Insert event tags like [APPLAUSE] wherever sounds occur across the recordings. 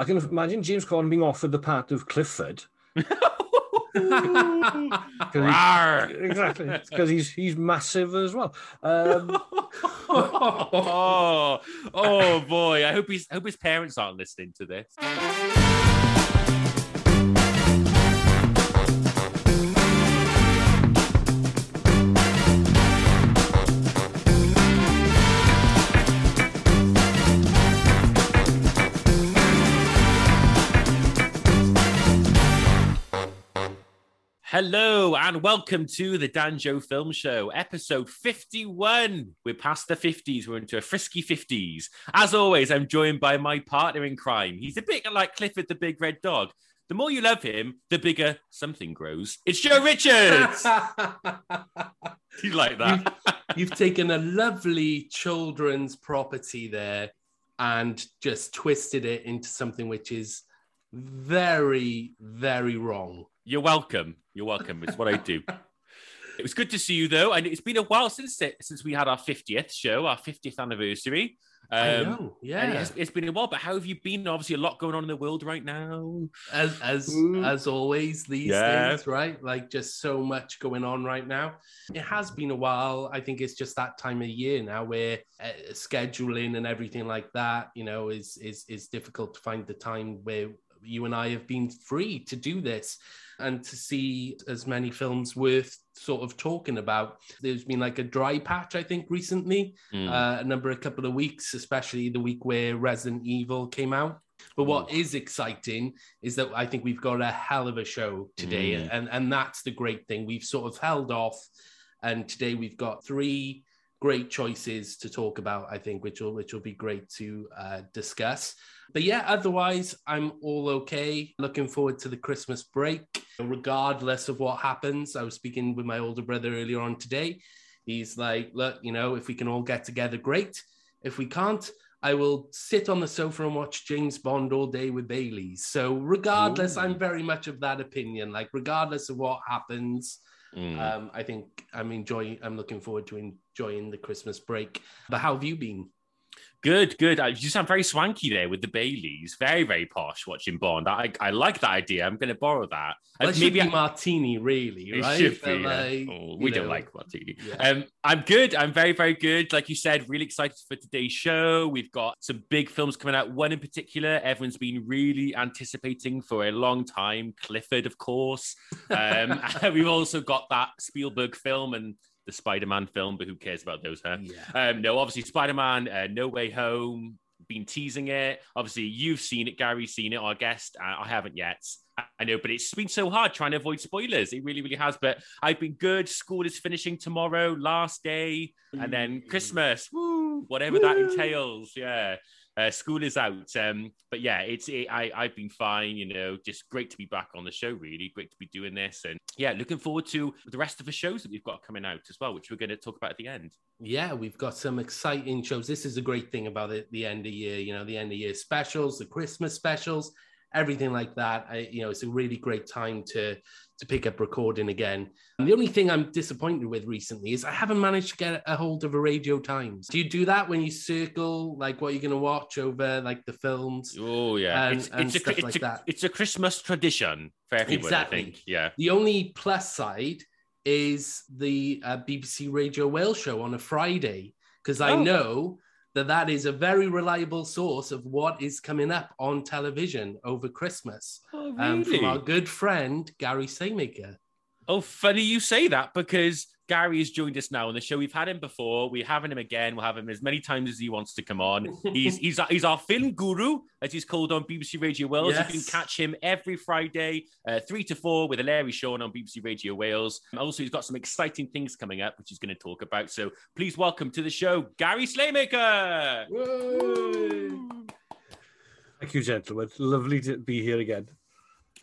I can imagine James Corden being offered the part of Clifford. [LAUGHS] he- exactly, because he's he's massive as well. Um, [LAUGHS] oh, oh boy! I hope he's I hope his parents aren't listening to this. Hello and welcome to the Danjo Film Show, episode 51. We're past the 50s, we're into a frisky 50s. As always, I'm joined by my partner in crime. He's a bit like Clifford the Big Red Dog. The more you love him, the bigger something grows. It's Joe Richards. [LAUGHS] You like that? You've taken a lovely children's property there and just twisted it into something which is very, very wrong. You're welcome. You're welcome. It's what I do. It was good to see you, though, and it's been a while since it, since we had our 50th show, our 50th anniversary. I Um, know, and yeah. it's, it's been a while, but how have you been? Obviously, a lot going on in the world right now. As as Mm. as always these Yeah. days, right? Like just so much going on right now. It has been a while. I think it's just that time of year now where uh, scheduling and everything like that, you know, is is is difficult to find the time where you and I have been free to do this and to see as many films worth sort of talking about. There's been like a dry patch, I think, recently Mm. uh, a number, a couple of weeks, especially the week where Resident Evil came out. But what is exciting is that I think we've got a hell of a show today, Mm. and and that's the great thing. We've sort of held off, and today we've got three great choices to talk about. I think, which will which will be great to uh, discuss. But yeah, otherwise, I'm all okay. Looking forward to the Christmas break, regardless of what happens. I was speaking with my older brother earlier on today. He's like, look, you know, if we can all get together, great. If we can't, I will sit on the sofa and watch James Bond all day with Baileys. So, regardless, Ooh. I'm very much of that opinion. Like, regardless of what happens, Mm. um, I think I'm enjoying. I'm looking forward to enjoying the Christmas break. But how have you been? Good, good. Uh, You sound very swanky there with the Baileys. Very, very posh watching Bond. I, I like that idea. I'm going to borrow that. Well, maybe be I- martini, really, It right? should be. yeah. like, Oh, we don't like martini. yeah. Um, I'm good. I'm very, very good. Like you said, really excited for today's show. We've got some big films coming out. One in particular, everyone's been really anticipating for a long time. Clifford, of course. Um, [LAUGHS] we've also got that Spielberg film and the Spider-Man film, but who cares about those, huh? Yeah. Um, no, obviously Spider-Man, uh, No Way Home, been teasing it. Obviously, you've seen it, Gary's seen it, our guest. Uh, I haven't yet. I- I know, but it's been so hard trying to avoid spoilers. It really, really has. But I've been good. School is finishing tomorrow, last day, and then Christmas. Woo! Whatever that entails. Yeah. Uh, school is out, um, but yeah, it's it, I I've been fine. You know, just great to be back on the show. Really great to be doing this, and yeah, looking forward to the rest of the shows that we've got coming out as well, which we're going to talk about at the end. Yeah, we've got some exciting shows. This is a great thing about it, the end of year, you know, the end of year specials, the Christmas specials, everything like that. I, you know, it's a really great time to to pick up recording again. And the only thing I'm disappointed with recently is I haven't managed to get a hold of a Radio Times. Do you do that when you circle like what you're going to watch over like the films? Oh yeah, and- it's, and it's, a, stuff it's, like a, that. it's a Christmas tradition for everyone. Exactly. I think. Yeah. The only plus side is the uh, BBC Radio Wales show on a Friday because I Oh. know that that is a very reliable source of what is coming up on television over Christmas Oh um, from our good friend Gary Slaymaker. Oh, funny you say that because Gary has joined us now on the show. We've had him before. We're having him again. We'll have him as many times as he wants to come on. [LAUGHS] He's he's he's our film guru, as he's called on BBC Radio Wales. You can catch him every Friday, uh, three to four, with Larry Sean on BBC Radio Wales. And also, he's got some exciting things coming up, which he's going to talk about. So please welcome to the show, Gary Slaymaker. thank you, gentlemen. Lovely to be here again.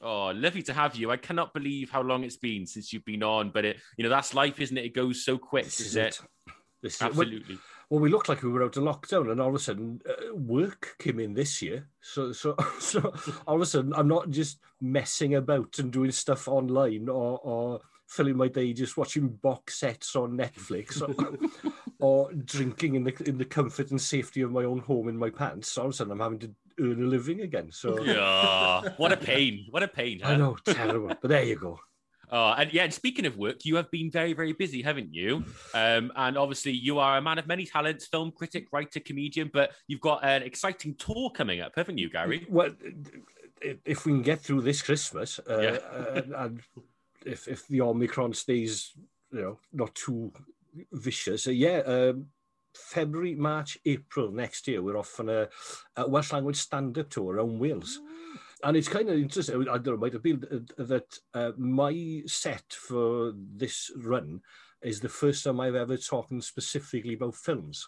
Oh, lovely to have you. I cannot believe how long it's been since you've been on, but it, you know, that's life, isn't it? It goes so quick, This is it? it. This is it. Absolutely. Well, we looked like we were out of lockdown, and all of a sudden, uh, work came in this year. So, so, [LAUGHS] so, all of a sudden, I'm not just messing about and doing stuff online or, or filling my day just watching box sets on Netflix or, [LAUGHS] or drinking in the in the comfort and safety of my own home in my pants. All of a sudden, I'm having to earn a living again. So [LAUGHS] Yeah, what a [LAUGHS] pain! What a pain! I huh? know, [LAUGHS] terrible. But there you go. Oh, and yeah, and speaking of work, you have been very, very busy, haven't you? Um, and obviously, you are a man of many talents film critic, writer, comedian, but you've got an exciting tour coming up, haven't you, Gary? Well, if we can get through this Christmas, uh, Yeah. and, and if if the Omicron stays, you know, not too vicious, uh, yeah. Um, February, March, April next year, we're off on a, a Welsh language stand-up tour around Wales. Mm. And it's kind of interesting, I don't know, it might have been uh, that uh, my set for this run is the first time I've ever talking specifically about films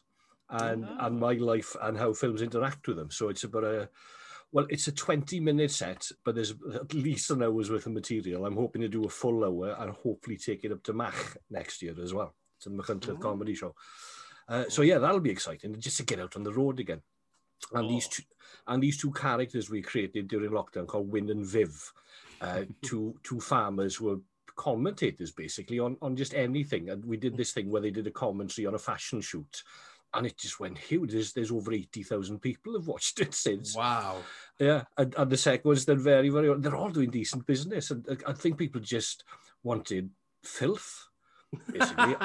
and, oh. and my life and how films interact with them. So it's about a, well, it's a 20 minute set, but there's at least an hour's worth of material. I'm hoping to do a full hour and hopefully take it up to Mach next year as well. It's a the Hunter oh. Comedy Show. Uh, so yeah, that'll be exciting just to get out on the road again. And oh. these two, and these two characters we created during lockdown called Win and Viv, uh, [LAUGHS] two two farmers who were commentators basically on on just anything. And we did this thing where they did a commentary on a fashion shoot. and it just went huge. There's, there's over 80,000 people have watched it [LAUGHS] since. Wow. Yeah, and, and the second ones, they're very, very, they're all doing decent business. And I think people just wanted filth. Basically,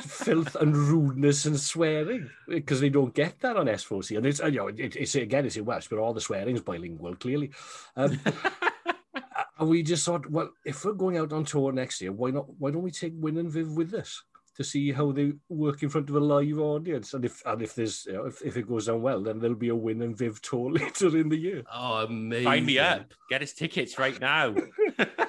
filth and rudeness and swearing because they don't get that on S4C. And it's you know it, it's again it's in Welsh, but all the swearing's bilingual clearly. Um, [LAUGHS] and we just thought, well, if we're going out on tour next year, why not? Why don't we take Win and Viv with us to see how they work in front of a live audience? And if and if there's you know, if, if it goes down well, then there'll be a Win and Viv tour [LAUGHS] later in the year. Oh, amazing. Sign me up. Get us tickets right now. [LAUGHS]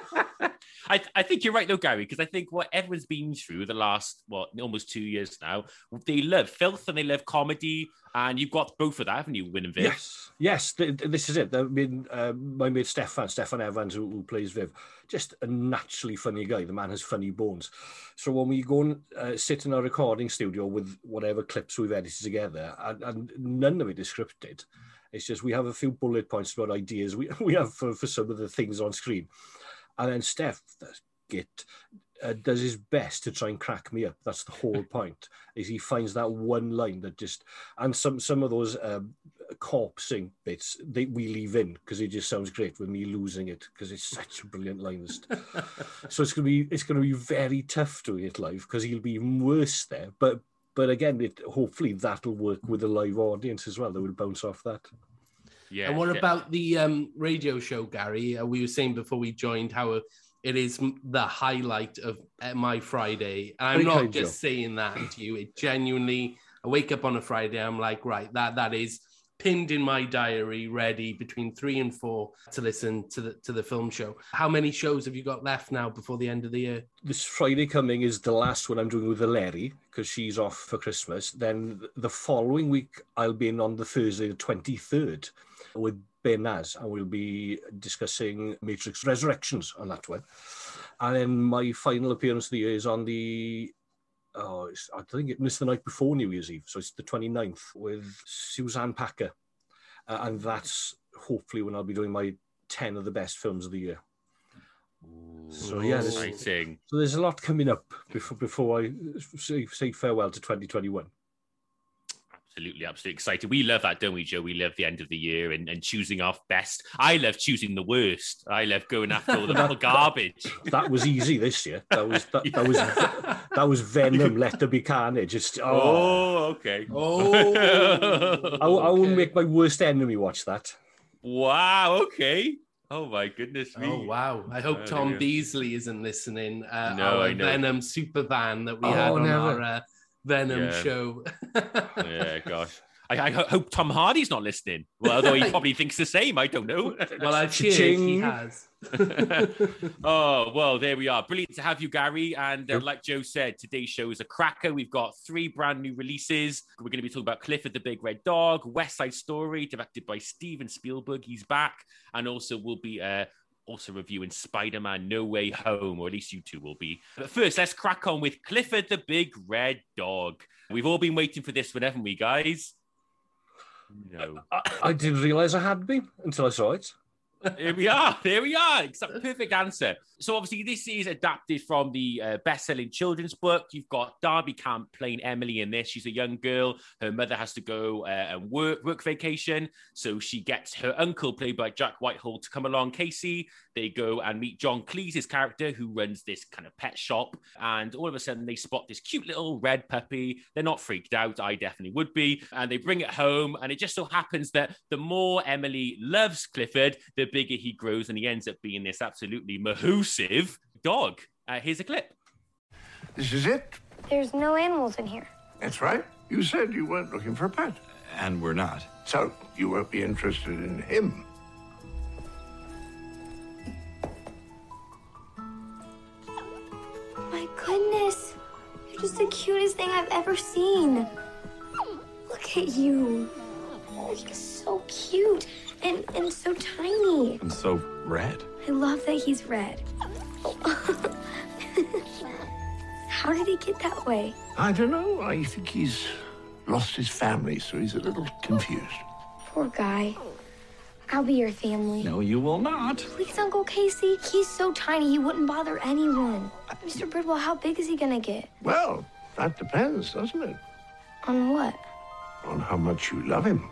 I, I think you're right though, Gary, because I think what everyone's been through the last what almost two years now, they love filth and they love comedy, and you've got both of that, haven't you, Win and Viv? Yes, yes, th- th- this is it. I mean, uh, my mate Stefan, Stefan Evans, who, who plays Viv, just a naturally funny guy. The man has funny bones. So when we go and uh, sit in a recording studio with whatever clips we've edited together, and, and none of it is scripted. It's just we have a few bullet points about ideas we, [LAUGHS] we have for, for some of the things on screen. And then Steph, git, uh, does his best to try and crack me up. That's the whole [LAUGHS] point. Is he finds that one line that just and some some of those um, corpsing bits that we leave in because it just sounds great with me losing it because it's such a brilliant line. [LAUGHS] so it's gonna be it's gonna be very tough doing it live because he'll be even worse there. But but again, it hopefully that'll work with the live audience as well. They will bounce off that. Yeah. and what yeah. about the um, radio show, Gary? Uh, we were saying before we joined how it is the highlight of uh, my Friday. And I'm Very not kind, just saying that to you. It genuinely, I wake up on a Friday, I'm like, right, that that is pinned in my diary, ready between three and four to listen to the to the film show. How many shows have you got left now before the end of the year? this Friday coming is the last one I'm doing with Valeri because she's off for Christmas. Then the following week, I'll be in on the Thursday, the 23rd, with Behnaz, and we'll be discussing Matrix Resurrections on that one. And then my final appearance of the year is on the, oh, I think it missed the night before New Year's Eve. So it's the 29th with Suzanne Packer. Uh, and that's hopefully when I'll be doing my 10 of the best films of the year. Ooh, So, yeah, exciting. So there's a lot coming up before before I say, say farewell to 2021. Absolutely, absolutely excited. We love that, don't we, Joe? We love the end of the year and, and choosing our best. I love choosing the worst. I love going after all the [LAUGHS] little garbage. That was easy this year. That was that, that was [LAUGHS] that was Venom. Let there be carnage. Just oh, Oh, okay. Oh, [LAUGHS] I, I will okay. make my worst enemy watch that. wow. Okay. Oh my goodness me. Oh wow! I hope Oh, Tom. Beasley isn't listening. Uh, No, our I know. Venom super van that we Oh, had on never. our uh, Venom Yeah. show. Yeah, [LAUGHS] gosh. I, I hope Tom Hardy's not listening. Well, although he [LAUGHS] probably thinks the same. I don't know. well, [LAUGHS] I've cheered. He has. oh, well, there we are. Brilliant to have you, Gary. And uh, Yep. like Joe said, today's show is a cracker. We've got three brand new releases. We're going to be talking about Clifford the Big Red Dog, West Side Story, directed by Steven Spielberg. He's back. And also, we'll be uh, also reviewing Spider Man No Way Home, or at least you two will be. But first, let's crack on with Clifford the Big Red Dog. We've all been waiting for this one, haven't we, guys? No. I, I didn't realize I had been until I saw it. Here we are. [LAUGHS] Here we are. It's a perfect answer. So obviously, this is adapted from the uh, best-selling children's book. You've got Darby Camp playing Emily in this. She's a young girl. Her mother has to go uh, and work work vacation, so she gets her uncle, played by Jack Whitehall, to come along. Casey. They go and meet John Cleese's character, who runs this kind of pet shop. And all of a sudden, they spot this cute little red puppy. They're not freaked out. I definitely would be. And they bring it home. And it just so happens that the more Emily loves Clifford, the bigger he grows, and he ends up being this absolutely mahoosive dog. Uh, here's a clip. This is it? There's no animals in here. That's right. You said you weren't looking for a pet. And we're not. So you won't be interested in him. Goodness. You're just the cutest thing I've ever seen. Look at you. Oh, you're so cute and, and so tiny. And so red. I love that he's red. [LAUGHS] How did he get that way? I don't know. I think he's lost his family, so he's a little confused. Poor guy. I'll be your family. No, you will not. Please, Uncle Casey. He's so tiny, he wouldn't bother anyone. Mr. Bridwell, how big is he gonna get? Well, that depends, doesn't it? On what? On how much you love him.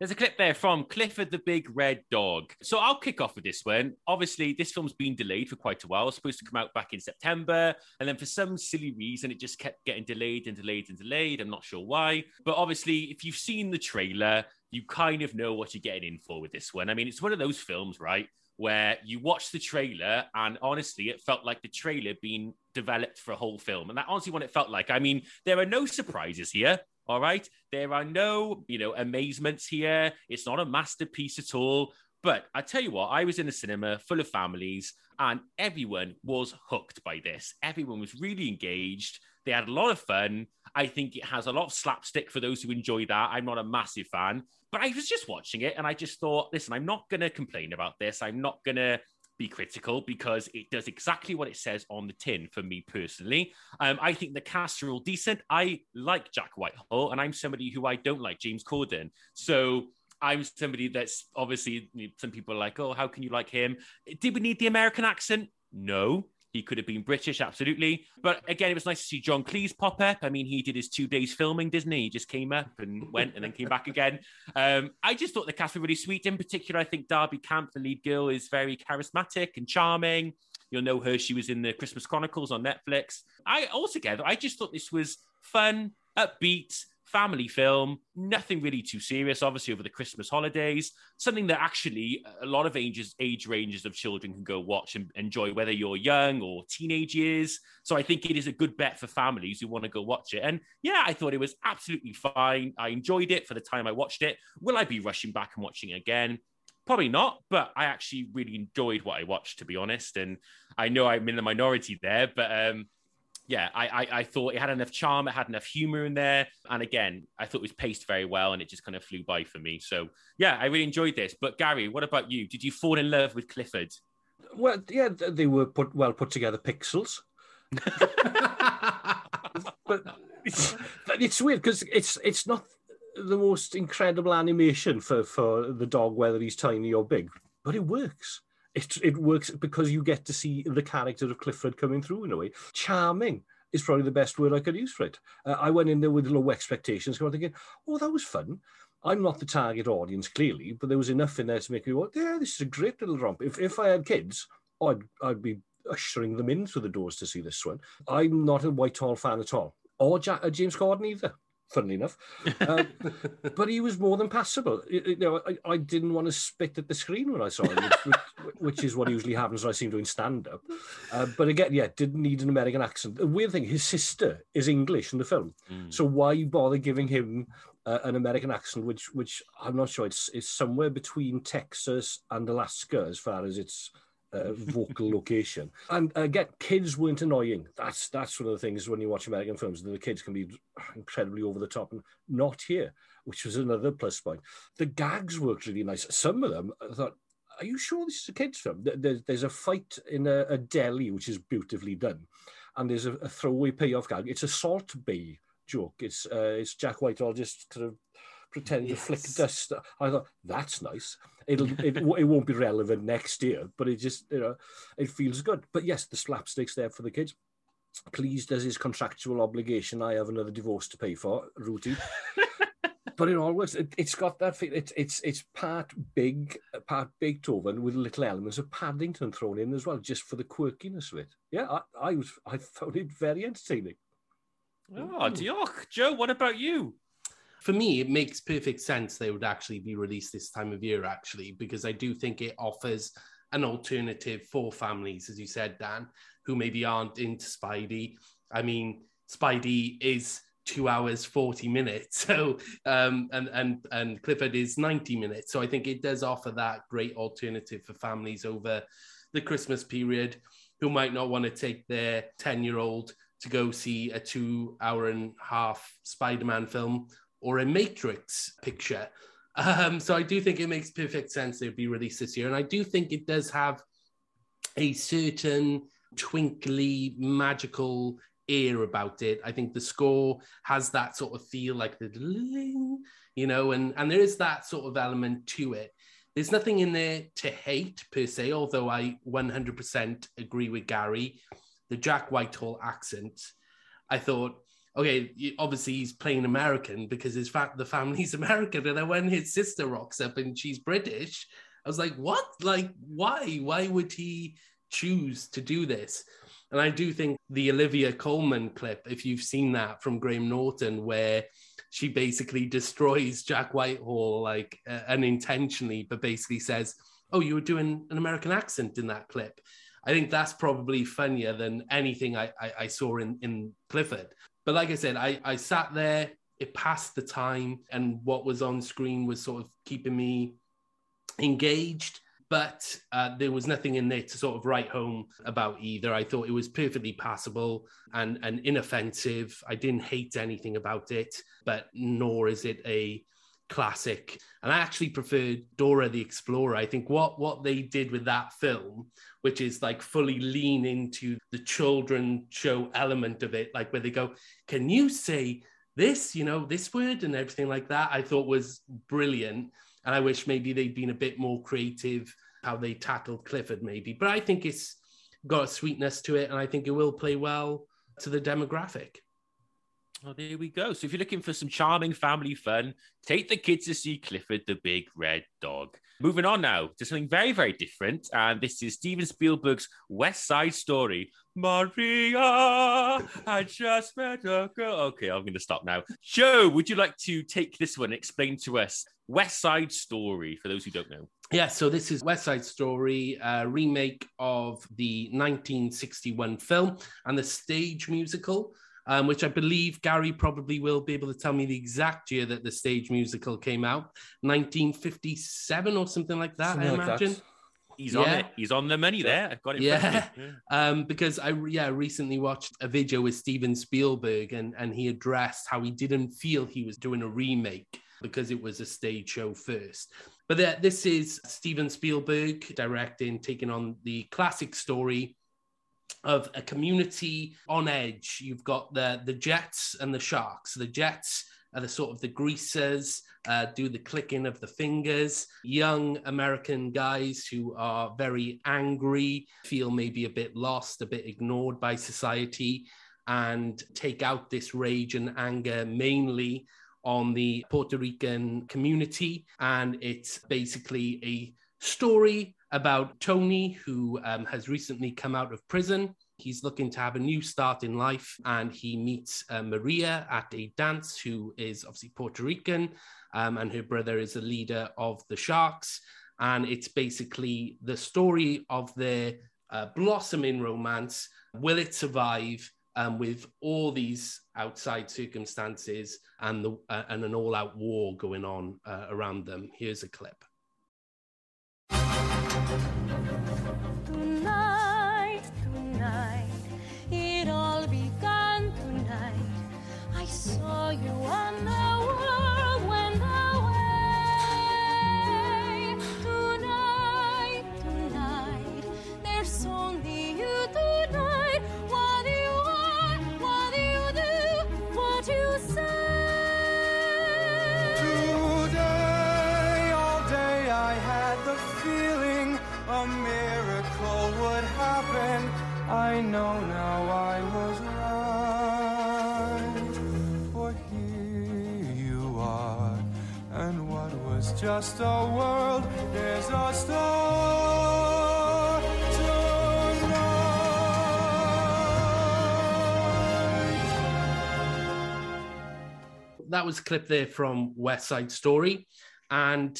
There's a clip there from Clifford the Big Red Dog. So I'll kick off with this one. Obviously, this film's been delayed for quite a while. It's supposed to come out back in September. And then for some silly reason, it just kept getting delayed and delayed and delayed. I'm not sure why. But obviously, if you've seen the trailer, you kind of know what you're getting in for with this one. I mean, it's one of those films, right? Where you watch the trailer, and honestly, it felt like the trailer being developed for a whole film. And that's honestly what it felt like. I mean, there are no surprises here. All right. There are no, you know, amazements here. It's not a masterpiece at all. But I tell you what, I was in a cinema full of families and everyone was hooked by this. Everyone was really engaged. They had a lot of fun. I think it has a lot of slapstick for those who enjoy that. I'm not a massive fan, but I was just watching it and I just thought, listen, I'm not going to complain about this. I'm not going to be critical because it does exactly what it says on the tin for me personally. Um, I think the cast are all decent. I like Jack Whitehall, and I'm somebody who I don't like James Corden. So I'm somebody that's obviously some people are like, oh, how can you like him? Did we need the American accent? No. He could have been British, absolutely. But again, it was nice to see John Cleese pop up. I mean, he did his two days filming, didn't he? He just came up and went and then came back again. Um, I just thought the cast were really sweet. In particular, I think Darby Camp, the lead girl, is very charismatic and charming. You'll know her. She was in the Christmas Chronicles on Netflix. I altogether, I just thought this was fun, upbeat, family film, nothing really too serious, obviously, over the Christmas holidays. Something that actually a lot of ages, age ranges of children can go watch and enjoy, whether you're young or teenage years. So I think it is a good bet for families who want to go watch it. And yeah, I thought it was absolutely fine. I enjoyed it for the time I watched it. Will I be rushing back and watching it again? Probably not, but I actually really enjoyed what I watched, to be honest. And I know I'm in the minority there, but um, yeah, I, I, I thought it had enough charm, it had enough humor in there, and again, I thought it was paced very well, and it just kind of flew by for me. So yeah, I really enjoyed this. But Gary, what about you? Did you fall in love with Clifford? Well, yeah, they were put well put together pixels. [LAUGHS] but it's, it's weird because it's it's not the most incredible animation for for the dog, whether he's tiny or big, but it works. It, it works because you get to see the character of Clifford coming through in a way. Charming is probably the best word I could use for it. Uh, I went in there with low expectations, kind of thinking, oh, that was fun. I'm not the target audience, clearly, but there was enough in there to make me go, yeah, this is a great little romp. If, if I had kids, I'd, I'd be ushering them in through the doors to see this one. I'm not a Whitehall fan at all, or Jack, uh, James Corden either funnily enough. Uh, [LAUGHS] but he was more than passable. You know, I, I, didn't want to spit at the screen when I saw him, which, which [LAUGHS] is what usually happens when I see him doing stand up. Uh, but again, yeah, didn't need an American accent. The weird thing, his sister is English in the film. Mm. So why you bother giving him uh, an American accent, which which I'm not sure it's, it's somewhere between Texas and Alaska as far as its uh, vocal location. [LAUGHS] And again, kids weren't annoying. That's that's one of the things when you watch American films, the kids can be incredibly over the top and not here, which was another plus point. The gags worked really nice. Some of them, I thought, are you sure this is a kids' film? There's, a fight in a, deli, which is beautifully done, and there's a, throwaway payoff gag. It's a Salt Bae joke. It's uh, it's Jack Whitehall just kind of pretending to flick dust. I thought that's nice. It'll it, it won't be relevant next year, but it just you know it feels good. But yes, the slapsticks there for the kids. Pleased as his contractual obligation, I have another divorce to pay for, routine. [LAUGHS] but it always it, it's got that feel. It's it's it's part big, part Beethoven with little elements of Paddington thrown in as well, just for the quirkiness of it. Yeah, I, I was I found it very entertaining. Oh, Diolch. Joe, what about you? For me, it makes perfect sense they would actually be released this time of year, actually, because I do think it offers an alternative for families, as you said, Dan, who maybe aren't into Spidey. I mean, Spidey is two hours, 40 minutes. [LAUGHS] So, um, and, and, and Clifford is 90 minutes. So I think it does offer that great alternative for families over the Christmas period who might not want to take their 10 year old to go see a two hour and a half Spider Man film or a Matrix picture. Um, so I do think it makes perfect sense they'd be released this year. And I do think it does have a certain twinkly, magical air about it. I think the score has that sort of feel like the you know, and, and there is that sort of element to it. There's nothing in there to hate per se, although I 100% agree with Gary. The Jack Whitehall accent, I thought, okay, obviously he's playing American because his fa- the family's [LAUGHS] American, and then when his sister rocks up and she's British, I was like, what? Like, why? Why would he choose to do this? And I do think the Olivia Colman clip, if you've seen that from Graham Norton, where she basically destroys Jack Whitehall like uh, unintentionally, but basically says, "Oh, you were doing an American accent in that clip." I think that's probably funnier than anything I, I, I saw in, in Clifford. But like I said, I, I sat there, it passed the time, and what was on screen was sort of keeping me engaged. But uh, there was nothing in there to sort of write home about either. I thought it was perfectly passable and, and inoffensive. I didn't hate anything about it, but nor is it a classic. And I actually prefer Dora the Explorer. I think what what they did with that film, which is like fully lean into the children show element of it, like where they go, "Can you say this? You know, this word and everything like that." I thought was brilliant, and I wish maybe they'd been a bit more creative how they tackled Clifford, maybe. But I think it's got a sweetness to it, and I think it will play well to the demographic. Oh, there we go. So if you're looking for some charming family fun, take the kids to see Clifford the Big Red Dog. Moving on now to something very, very different. And this is Steven Spielberg's West Side Story. Maria, I just met a girl. Okay, I'm going to stop now. Joe, would you like to take this one and explain to us West Side Story for those who don't know? Yeah, so this is West Side Story, a remake of the 1961 film and the stage musical, um, which I believe Gary probably will be able to tell me the exact year that the stage musical came out 1957 or something like that, Something I like that. imagine. He's on it. He's on the money there. I've got it. in front of Yeah. [LAUGHS] Um, because I yeah recently watched a video with Steven Spielberg and and he addressed how he didn't feel he was doing a remake because it was a stage show first. But that this is Steven Spielberg directing, taking on the classic story of a community on edge. You've got the the Jets and the Sharks. The Jets are the sort of the greasers, uh, do the clicking of the fingers. Young American guys who are very angry, feel maybe a bit lost, a bit ignored by society, and take out this rage and anger mainly on the Puerto Rican community. And it's basically a story about Tony, who um, has recently come out of prison. He's looking to have a new start in life, and he meets uh, Maria at a dance, who is obviously Puerto Rican, um, and her brother is a leader of the Sharks. And it's basically the story of their uh, blossoming romance. Will it survive? Um, with all these outside circumstances and the uh, and an all-out war going on uh, around them. Here's a clip. Tonight, tonight, it all began tonight. I saw you and the just a world. There's a star tonight. that was a clip there from West Side Story. And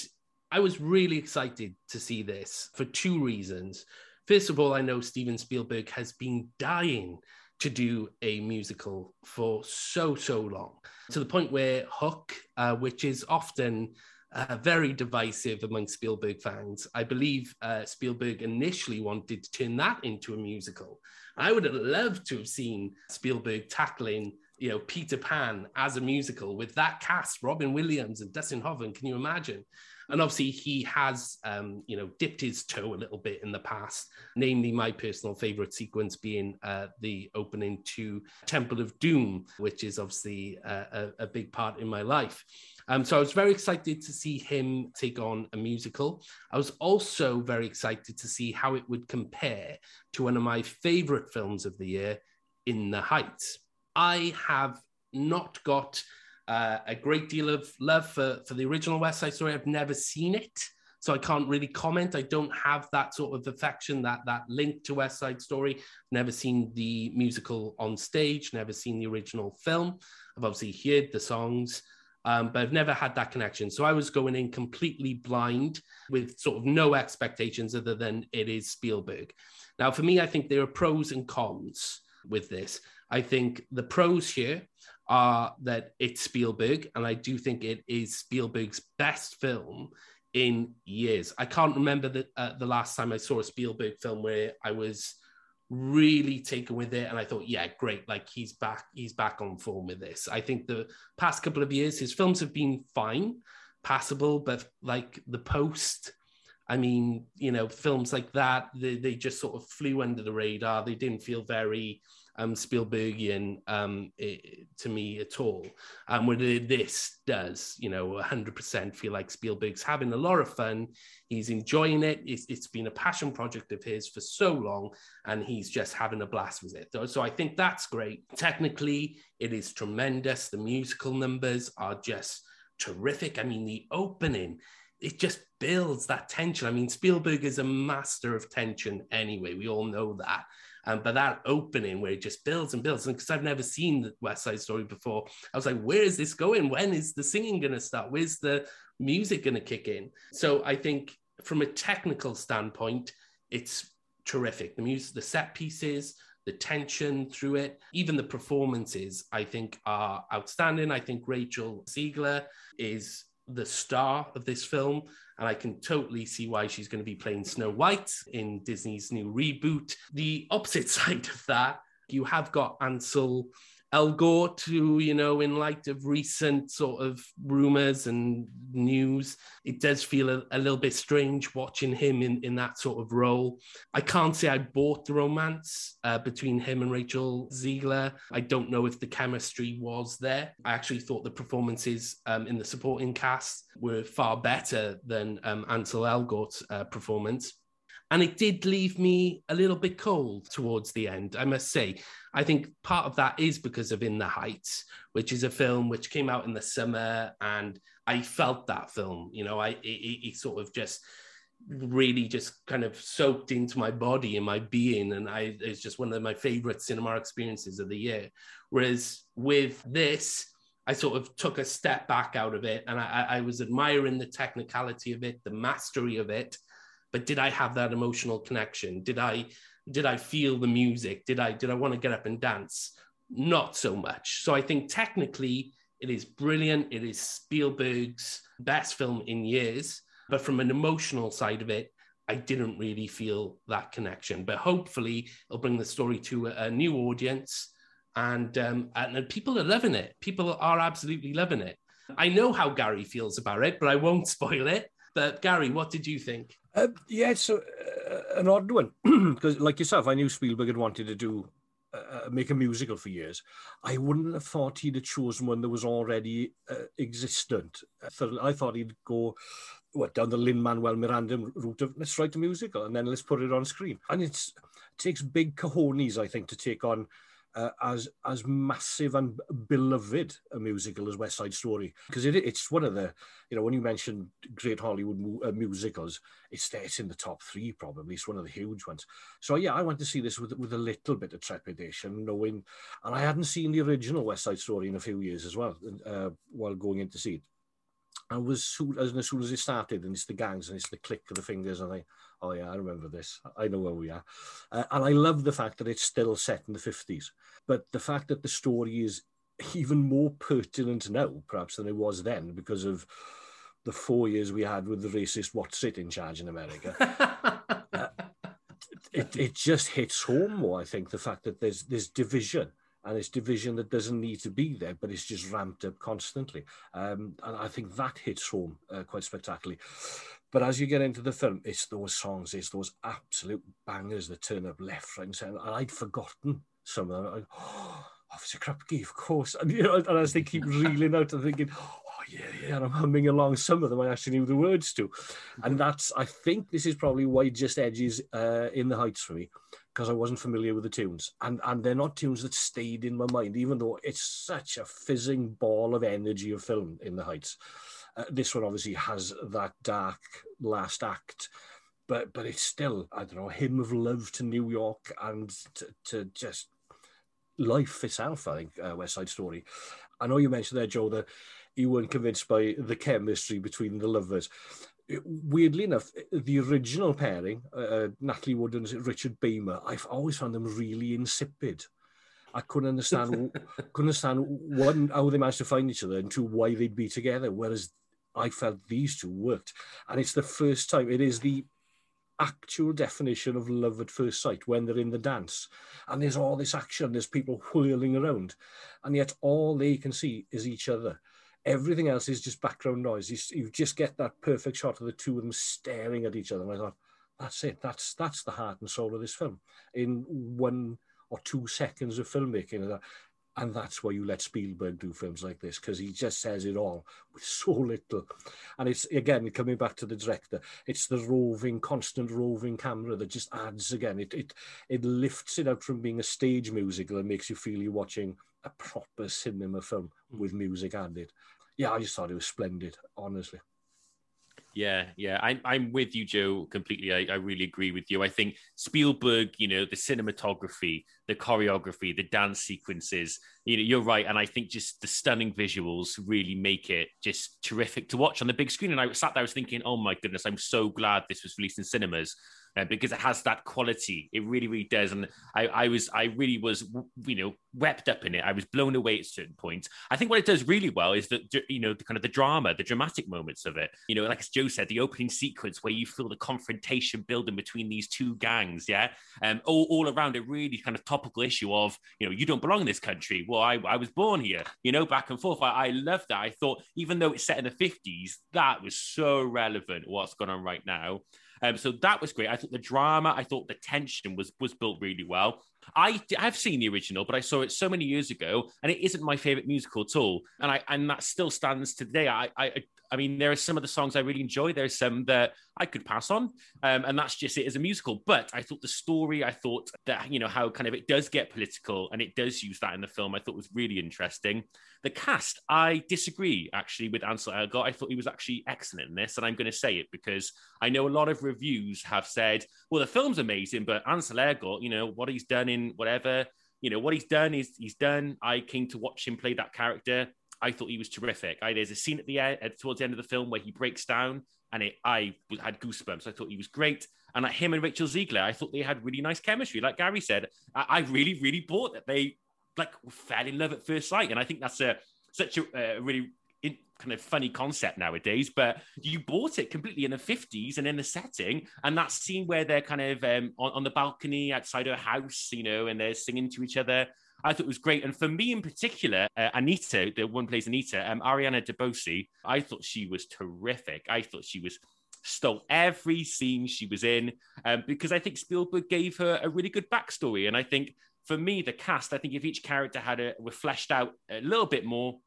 I was really excited to see this for two reasons. First of all, I know Steven Spielberg has been dying to do a musical for so, so long, to the point where Hook, uh, which is often uh, very divisive among Spielberg fans, I believe uh, Spielberg initially wanted to turn that into a musical. I would have loved to have seen Spielberg tackling you know, Peter Pan as a musical with that cast, Robin Williams and Dustin Hoffman. Can you imagine? And obviously, he has, um, you know, dipped his toe a little bit in the past. Namely, my personal favorite sequence being uh, the opening to Temple of Doom, which is obviously uh, a, a big part in my life. Um, so I was very excited to see him take on a musical. I was also very excited to see how it would compare to one of my favorite films of the year, In the Heights. I have not got uh, a great deal of love for, for the original West Side Story. I've never seen it, so I can't really comment. I don't have that sort of affection, that that link to West Side Story. Never seen the musical on stage, never seen the original film. I've obviously heard the songs, um, but I've never had that connection. So I was going in completely blind with sort of no expectations other than it is Spielberg. Now, for me, I think there are pros and cons with this. I think the pros here are that it's Spielberg, and I do think it is Spielberg's best film in years. I can't remember the, uh, the last time I saw a Spielberg film where I was really taken with it and I thought, yeah, great, like he's back, he's back on form with this. I think the past couple of years, his films have been fine, passable, but like The Post, I mean, you know, films like that, they, they just sort of flew under the radar. They didn't feel very um, Spielbergian um, i to me at all. And um, what this does, you know, 100% feel like Spielberg's having a lot of fun. He's enjoying it. It's, it's been a passion project of his for so long, and he's just having a blast with it. So, so I think that's great. Technically, it is tremendous. The musical numbers are just terrific. I mean, the opening it just builds that tension. I mean, Spielberg is a master of tension anyway. We all know that. Um, but that opening where it just builds and builds, and because I've never seen the West Side Story before, I was like, where is this going? When is the singing going to start? Where's the music going to kick in? So I think from a technical standpoint, it's terrific. The music, the set pieces, the tension through it, even the performances, I think are outstanding. I think Rachel Zegler is the star of this film. And I can totally see why she's going to be playing Snow White in Disney's new reboot. The opposite [LAUGHS] side of that, you have got Ansel Elgort, who, you know, in light of recent sort of rumors and news, it does feel a, a, little bit strange watching him in, in that sort of role. I can't say I bought the romance uh, between him and Rachel Zegler. I don't know if the chemistry was there. I actually thought the performances um, in the supporting cast were far better than um, Ansel Elgort's uh, performance. And it did leave me a little bit cold towards the end, I must say. I think part of that is because of In the Heights, which is a film which came out in the summer, and I felt that film. You know, I it, it sort of just really just kind of soaked into my body and my being, and I it's just one of my favorite cinema experiences of the year. Whereas with this, I sort of took a step back out of it, and I, I was admiring the technicality of it, the mastery of it but did I have that emotional connection? Did I did I feel the music? Did I did I want to get up and dance? Not so much. So I think technically it is brilliant. It is Spielberg's best film in years, but from an emotional side of it, I didn't really feel that connection. But hopefully, it'll bring the story to a, a new audience, and um, and people are loving it. People are absolutely loving it. I know how Gary feels about it, but I won't [LAUGHS] spoil it. But Gary, what did you think? Uh, yeah, it's uh, an odd one [CLEARS THROAT] because, like yourself, I knew Spielberg had wanted to do uh, make a musical for years. I wouldn't have thought he'd have chosen one that was already uh, existent. I thought he'd go what down the Lin Manuel Miranda route of let's write a musical and then let's put it on screen. And it's it takes big cojones, I think, to take on uh, as as massive and beloved a musical as West Side Story because it, it's one of the you know when you mention great Hollywood mu- uh, musicals, it's it's in the top three probably. It's one of the huge ones. So yeah, I went to see this with with a little bit of trepidation, knowing, and I hadn't seen the original West Side Story in a few years as well uh, while going in to see it. I was soon as, as soon as it started, and it's the gangs and it's the click of the fingers, and I, oh yeah, I remember this. I know where we are, uh, and I love the fact that it's still set in the fifties. But the fact that the story is even more pertinent now, perhaps than it was then, because of the four years we had with the racist what's it in charge in America. [LAUGHS] Uh, it, it just hits home more. I think the fact that there's there's division and it's division that doesn't need to be there, but it's just ramped up constantly. Um, and I think that hits home uh, quite spectacularly. But as you get into the film, it's those songs, it's those absolute bangers that turn up left, right, and centre. And I'd forgotten some of them. I, oh, [GASPS] Officer Krupke, of course. And, you know, and as they keep reeling out, I'm thinking, oh, yeah, yeah. And I'm humming along some of them I actually knew the words to. And that's, I think this is probably why just edges uh, in the heights for me because I wasn't familiar with the tunes. And and they're not tunes that stayed in my mind, even though it's such a fizzing ball of energy of film in the Heights. Uh, this one obviously has that dark last act, but but it's still, I don't know, hymn of love to New York and to, to just life itself, I think, uh, West Side Story. I know you mentioned there, Joe, that you weren't convinced by the chemistry between the lovers weirdly enough, the original pairing, uh, Natalie Wood and Richard Beymer, I've always found them really insipid. I couldn't understand, [LAUGHS] couldn't understand one how they managed to find each other, and two why they'd be together. Whereas I felt these two worked, and it's the first time. It is the actual definition of love at first sight when they're in the dance, and there's all this action. There's people whirling around, and yet all they can see is each other Everything else is just background noise. You, you just get that perfect shot of the two of them staring at each other. And I thought, that's it. That's that's the heart and soul of this film. In one or two seconds of filmmaking, and that's why you let Spielberg do films like this because he just says it all with so little. And it's again coming back to the director. It's the roving, constant roving camera that just adds again. It it it lifts it out from being a stage musical and makes you feel you're watching a proper cinema film with music added. Yeah, I just thought it was splendid, honestly. Yeah, yeah, I'm I'm with you, Joe, completely. I, I really agree with you. I think Spielberg, you know, the cinematography, the choreography, the dance sequences, you know, you're right. And I think just the stunning visuals really make it just terrific to watch on the big screen. And I sat there, I was thinking, oh my goodness, I'm so glad this was released in cinemas uh, because it has that quality. It really, really does. And I, I was, I really was, you know, wept up in it. I was blown away at certain points. I think what it does really well is that, you know, the kind of the drama, the dramatic moments of it. You know, like as Joe said, the opening sequence where you feel the confrontation building between these two gangs. Yeah. Um, all, all around it really kind of topical issue of, you know, you don't belong in this country. Well, I, I was born here, you know, back and forth. I, I love that. I thought, even though it's set in the 50s, that was so relevant what's going on right now. Um, so that was great. I thought the drama, I thought the tension was was built really well. I have seen the original, but I saw it so many years ago, and it isn't my favorite musical at all. And I and that still stands today. I I I mean, there are some of the songs I really enjoy. There's some that I could pass on, um, and that's just it as a musical. But I thought the story, I thought that you know how kind of it does get political and it does use that in the film. I thought was really interesting. The cast, I disagree actually with Ansel Elgort. I thought he was actually excellent in this, and I'm going to say it because I know a lot of reviews have said, "Well, the film's amazing, but Ansel Elgort, you know what he's done in whatever." You know what he's done is he's done. I came to watch him play that character I thought he was terrific. I, there's a scene at the end, towards the end of the film where he breaks down, and it I had goosebumps. I thought he was great, and like him and Rachel Zegler, I thought they had really nice chemistry. Like Gary said, I, I really, really bought that they like fell in love at first sight, and I think that's a such a, a really in, kind of funny concept nowadays, but you bought it completely in the 50s and in the setting. And that scene where they're kind of um, on, on, the balcony outside her house, you know, and they're singing to each other. I thought it was great. And for me in particular, uh, Anita, the one plays Anita, um, Ariana DeBose, I thought she was terrific. I thought she was stole every scene she was in um, because I think Spielberg gave her a really good backstory. And I think for me, the cast, I think if each character had a were fleshed out a little bit more,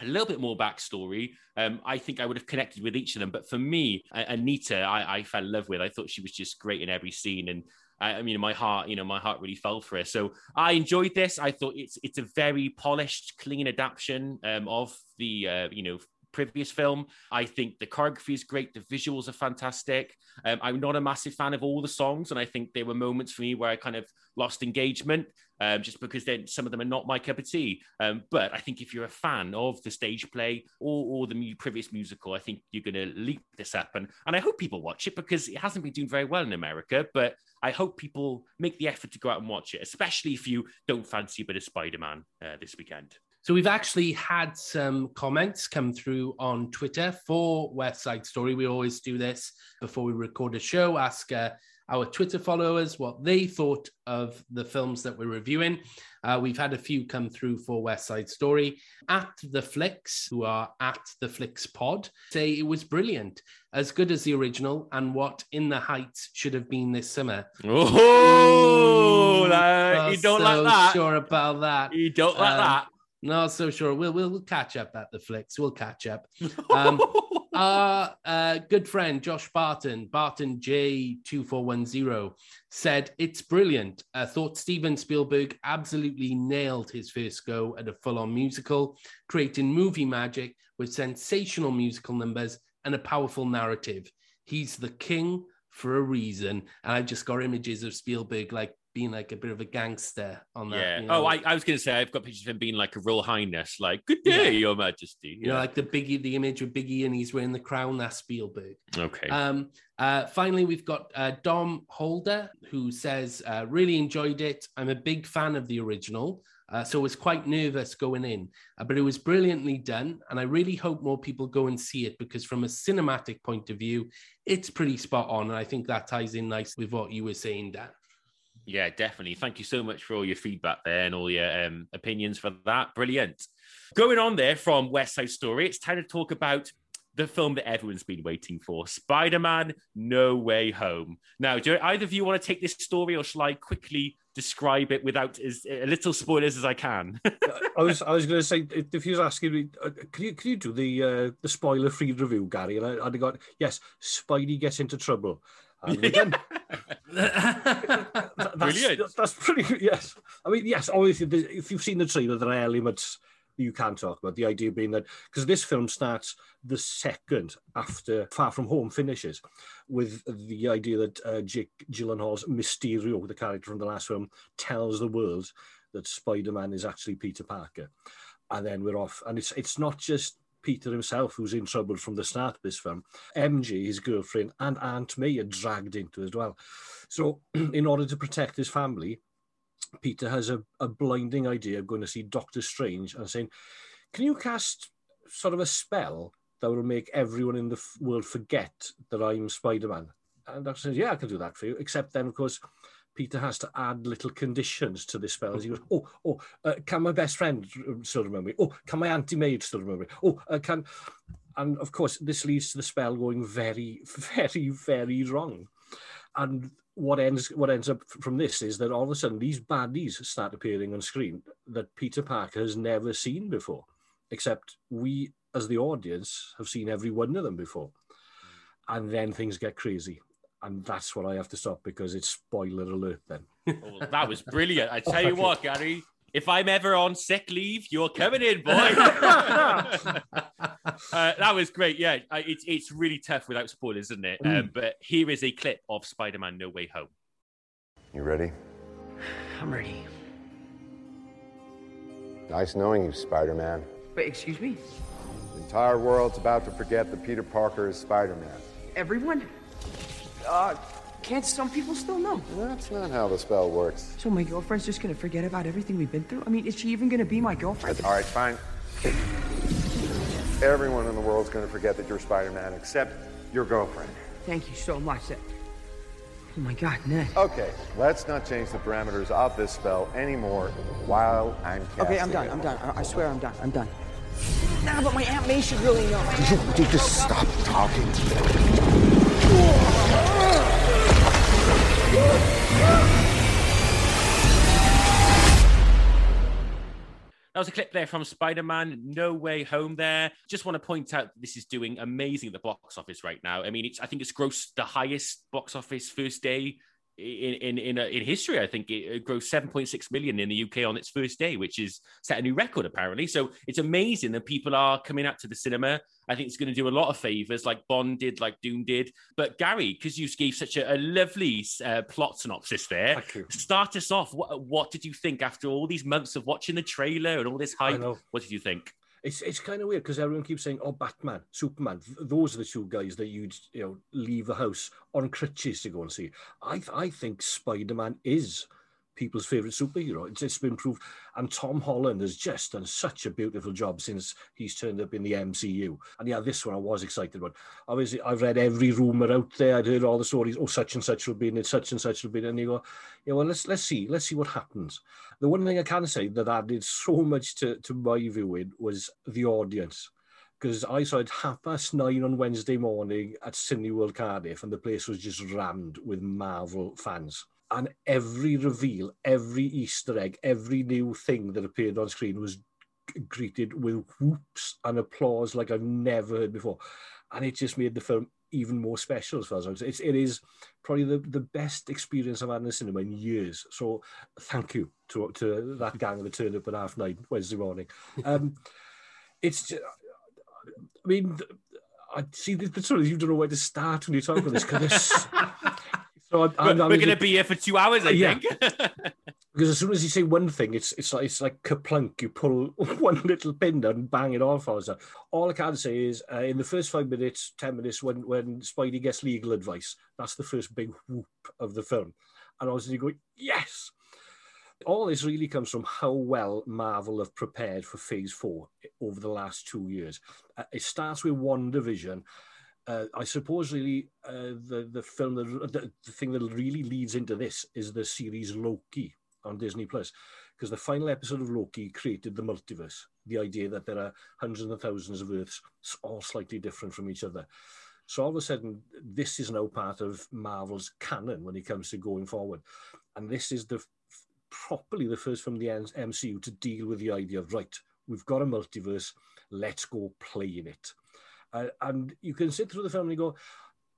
a little bit more backstory, um, I think I would have connected with each of them. But for me, Anita, I, I fell in love with. I thought she was just great in every scene, and I, I mean, my heart, you know, my heart really fell for it. So I enjoyed this. I thought it's it's a very polished, clean adaptation um, of the uh, you know previous film. I think the choreography is great. The visuals are fantastic. Um, I'm not a massive fan of all the songs, and I think there were moments for me where I kind of lost engagement um, just because then some of them are not my cup of tea. Um, but I think if you're a fan of the stage play or, or the previous musical, I think you're going to leap this up. And, and I hope people watch it because it hasn't been doing very well in America. But I hope people make the effort to go out and watch it, especially if you don't fancy a bit of Spider Man uh, this weekend. So we've actually had some comments come through on Twitter for West Side Story. We always do this before we record a show, ask uh, our Twitter followers what they thought of the films that we're reviewing. Uh, we've had a few come through for West Side Story. At the Flicks, who are at the Flicks Pod, say it was brilliant, as good as the original, and what In the Heights should have been this summer. Oh, Not you don't so like that. Sure about that. You don't like Um, that. Not so sure. We'll we'll, we'll catch up at the flicks. We'll catch up. [LAUGHS] Um, our uh, good friend Josh Barton, Barton J two four one zero, said it's brilliant. I thought Steven Spielberg absolutely nailed his first go at a full on musical, creating movie magic with sensational musical numbers and a powerful narrative. He's the king for a reason, and I just got images of Spielberg like being like a bit of a gangster on that. Yeah. you Oh. I, I was going to say I've got pictures of him being like a real highness, like "Good day, Yeah. Your Majesty." You know, like the Biggie, the image of Biggie, and he's wearing the crown. That's Spielberg. okay. Um, uh, finally, we've got uh, Dom Holder who says, uh, "Really enjoyed it. I'm a big fan of the original, uh, so I was quite nervous going in, uh, but it was brilliantly done, and I really hope more people go and see it because, from a cinematic point of view, it's pretty spot on, and I think that ties in nice with what you were saying, Dan." Yeah, definitely. Thank you so much for all your feedback there and all your um, opinions for that. Brilliant. Going on there from West Side Story, it's time to talk about the film that everyone's been waiting for Spider Man No Way Home. Now, do either of you want to take this story or shall I quickly describe it without as little spoilers as I can? [LAUGHS] I was I was going to say if you was asking me, uh, can you can you do the uh, the spoiler free review, Gary? And I, I'd have got yes, Spidey gets into trouble. And [LAUGHS] that's, Brilliant. That's pretty. Yes, I mean yes. Obviously, if you've seen the trailer, there are elements you can talk about. The idea being that because this film starts the second after Far From Home finishes, with the idea that uh, Jake Gyllenhaal's Mysterio, the character from the last film, tells the world that Spider-Man is actually Peter Parker, and then we're off. And it's it's not just Peter himself who's in trouble from the start of this film. MJ, his girlfriend, and Aunt May are dragged into as well. So, [CLEARS THROAT] in order to protect his family, Peter has a, a blinding idea of going to see Doctor Strange and saying, Can you cast sort of a spell that will make everyone in the f- world forget that I'm Spider Man? And Doctor says, Yeah, I can do that for you. Except then, of course, Peter has to add little conditions to this spell. As he goes, [LAUGHS] oh, oh, uh, can my best friend still remember me? Oh, can my auntie maid still remember me? Oh, uh, can... And of course, this leads to the spell going very, [LAUGHS] very, very wrong. And what ends what ends up from this is that all of a sudden these baddies start appearing on screen that Peter Parker has never seen before, except we as the audience have seen every one of them before. And then things get crazy. And that's what I have to stop because it's spoiler alert then. [LAUGHS] Oh, that was brilliant. I tell you what, Gary, if I'm ever on sick leave, you're coming in, boy. [LAUGHS] uh, that was great. Yeah, I, it's it's really tough without spoilers, isn't it? Um, but here is a clip of Spider-Man: No Way Home. You ready? I'm ready. Nice knowing you, Spider Man. Wait, excuse me? The entire world's about to forget that Peter Parker is Spider Man. Everyone? Uh, can't some people still know? That's not how the spell works. So my girlfriend's just gonna forget about everything we've been through? I mean, is she even gonna be my girlfriend? All right, fine. Everyone in the world's to forget that you're Spider Man except your girlfriend. Thank you so much. That... Oh my god, Ned. Okay, let's not change the parameters of this spell anymore while I'm casting Okay, I'm done. it. I'm done. I, I swear I'm done. I'm done. Nah, but my Aunt May should really know. Dude, just stop talking. That was a clip there from Spider Man No Way Home there. Just want to point out this is doing amazing at the box office right now. I mean, it's I think it's grossed the highest box office first day in in in, uh, in history. I think it, it grossed 7.6 million in the UK on its first day, which is set a new record apparently. So it's amazing that people are coming out to the cinema. I think it's going to do a lot of favors, like Bond did, like Dune did. But Gary, because you gave such a, a lovely uh, plot synopsis there, start us off. What, what did you think after all these months of watching the trailer and all this hype? What did you think? It's it's kind of weird because everyone keeps saying, "Oh, Batman, Superman." Th- Those are the two guys that you'd you know leave the house on crutches to go and see. I I think Spider Man is people's favorite superhero. It's, it's been proved, and Tom Holland has just done such a beautiful job since he's turned up in the MCU. And yeah, this one I was excited about. Obviously, I've read every rumor out there. I'd heard all the stories. Oh, such and such will be in it. Such and such will be in it. And you go, yeah, well, let's let's see, let's see what happens. The one thing I can say that added so much to, to my viewing was the audience. Because I saw it half past nine on Wednesday morning at Cineworld Cardiff, and the place was just rammed with Marvel fans. And every reveal, every Easter egg, every new thing that appeared on screen was greeted with whoops and applause like I've never heard before. And it just made the film even more special as far as I'm concerned. It's, it is probably the, the best experience I've had in the cinema in years. So thank you to, to that gang that turned up at half nine Wednesday morning. [LAUGHS] Um, it's, ju- I mean, I see the, the of you don't know where to start when you talk about this because [LAUGHS] so I'm, We're, we're going to be here for two hours, I Yeah. think. [LAUGHS] because as soon as you say one thing, it's it's like it's like kaplunk. You pull [LAUGHS] one little pin down and bang it all falls down. All I can say is, uh, in the first five minutes, ten minutes, when when Spidey gets legal advice, that's the first big whoop of the film, and I was going, yes. All this really comes from how well Marvel have prepared for Phase Four over the last two years. Uh, it starts with WandaVision. Uh, I suppose really uh, the the film that, the, the thing that really leads into this is the series Loki on Disney Plus, because the final episode of Loki created the multiverse, the idea that there are hundreds and thousands of Earths, all slightly different from each other. So all of a sudden, this is now part of Marvel's canon when it comes to going forward, and this is the properly the first from the MCU to deal with the idea of right, we've got a multiverse, let's go play in it. Uh, and you can sit through the film and go,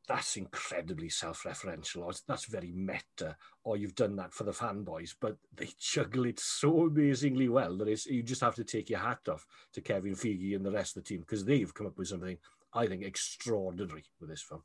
that's incredibly self-referential, or that's very meta, or you've done that for the fanboys. But they juggle it so amazingly well that it's, you just have to take your hat off to Kevin Feige and the rest of the team because they've come up with something I think extraordinary with this film.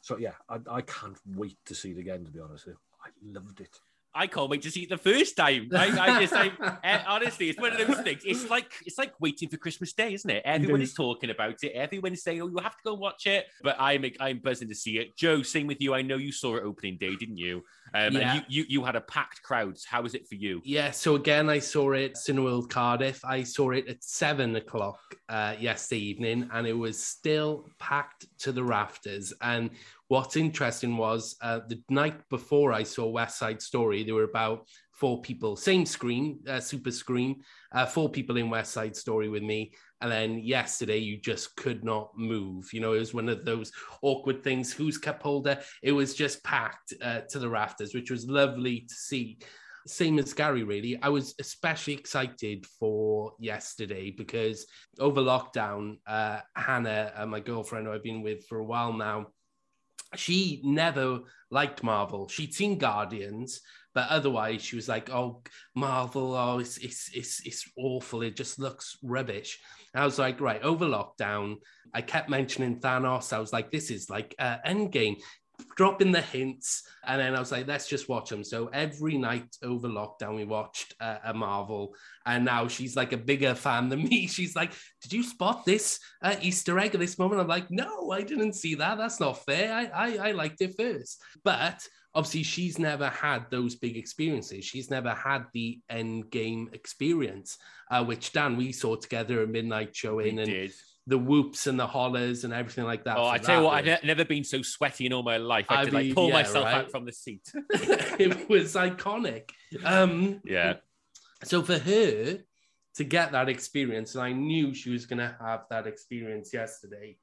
So yeah, I, I can't wait to see it again. To be honest, with you. I loved it. I can't wait to see it the first time. I, I just, I, [LAUGHS] eh, honestly, it's one of those things. It's like it's like waiting for Christmas Day, isn't it? Everyone is talking about it. Everyone is saying, "Oh, you have to go watch it." But I'm, I'm buzzing to see it. Joe, same with you. I know you saw it opening day, didn't you? Um, Yeah. And you, you, you had a packed crowd. How was it for you? Yeah, so again, I saw it Cineworld Cardiff. I saw it at seven o'clock uh, yesterday evening, and it was still packed to the rafters. And what's interesting was uh, the night before I saw West Side Story, there were about four people, same screen, uh, super screen, uh, four people in West Side Story with me. And then yesterday, you just could not move. You know, it was one of those awkward things. Who's cup holder? It was just packed uh, to the rafters, which was lovely to see same as Gary, really. I was especially excited for yesterday because over lockdown, uh, Hannah, uh, my girlfriend who I've been with for a while now, she never liked Marvel. She'd seen Guardians, but otherwise she was like, "Oh, Marvel, oh, it's it's it's it's awful. It just looks rubbish." And I was like, "Right." Over lockdown, I kept mentioning Thanos. I was like, "This is like uh, Endgame." Dropping the hints and then i was like let's just watch them so every night over lockdown we watched uh, a marvel and now she's like a bigger fan than [LAUGHS] me. She's like did you spot this uh, easter egg at this moment? I'm like no i didn't see that. That's not fair. I i, I liked it first. But obviously she's never had those big experiences. She's never had the Endgame experience uh, which dan we saw together a midnight showing and did. The whoops and the hollers and everything like that Oh, I tell you what, I've never been so sweaty in all my life. I, I to like pull yeah, myself right? out from the seat. [LAUGHS] [LAUGHS] it was iconic. Um, Yeah. So for her to get that experience, and I knew she was going to have that experience yesterday,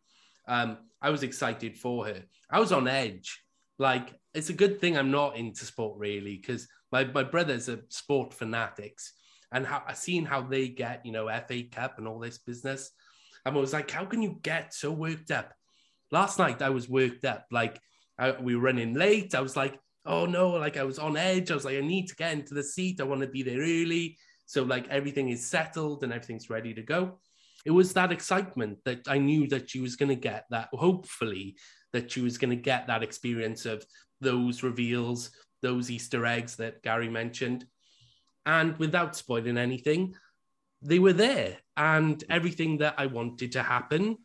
um, I was excited for her. I was on edge. Like, it's a good thing I'm not into sport really, because my, my brothers are sport fanatics. And how I seen how they get, you know, FA Cup and all this business. I was like, how can you get so worked up? Last night I was worked up. Like I, we were running late. I was like, oh no, like I was on edge. I was like, I need to get into the seat. I want to be there early. So like everything is settled and everything's ready to go. It was that excitement that I knew that she was going to get that, hopefully, that she was going to get that experience of those reveals, those Easter eggs that Gary mentioned. And without spoiling anything, they were there. And everything that I wanted to happen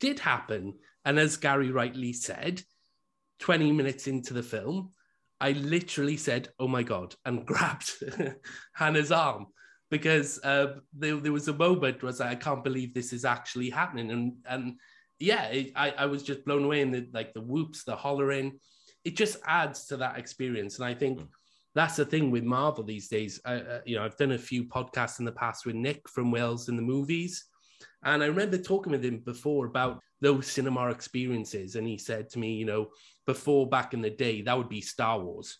did happen. And as Gary rightly said, 20 minutes into the film, I literally said, "Oh my god!" and [LAUGHS] grabbed Hannah's arm because uh, there, there was a moment where I was like, "I can't believe this is actually happening," and and yeah, it, I I was just blown away in the like the whoops, the hollering. It just adds to that experience, and I think that's the thing with Marvel these days. I, uh, you know, I've done a few podcasts in the past with Nick from Wales in the movies, and I remember talking with him before about those cinema experiences, and he said to me, you know, before back in the day, that would be Star Wars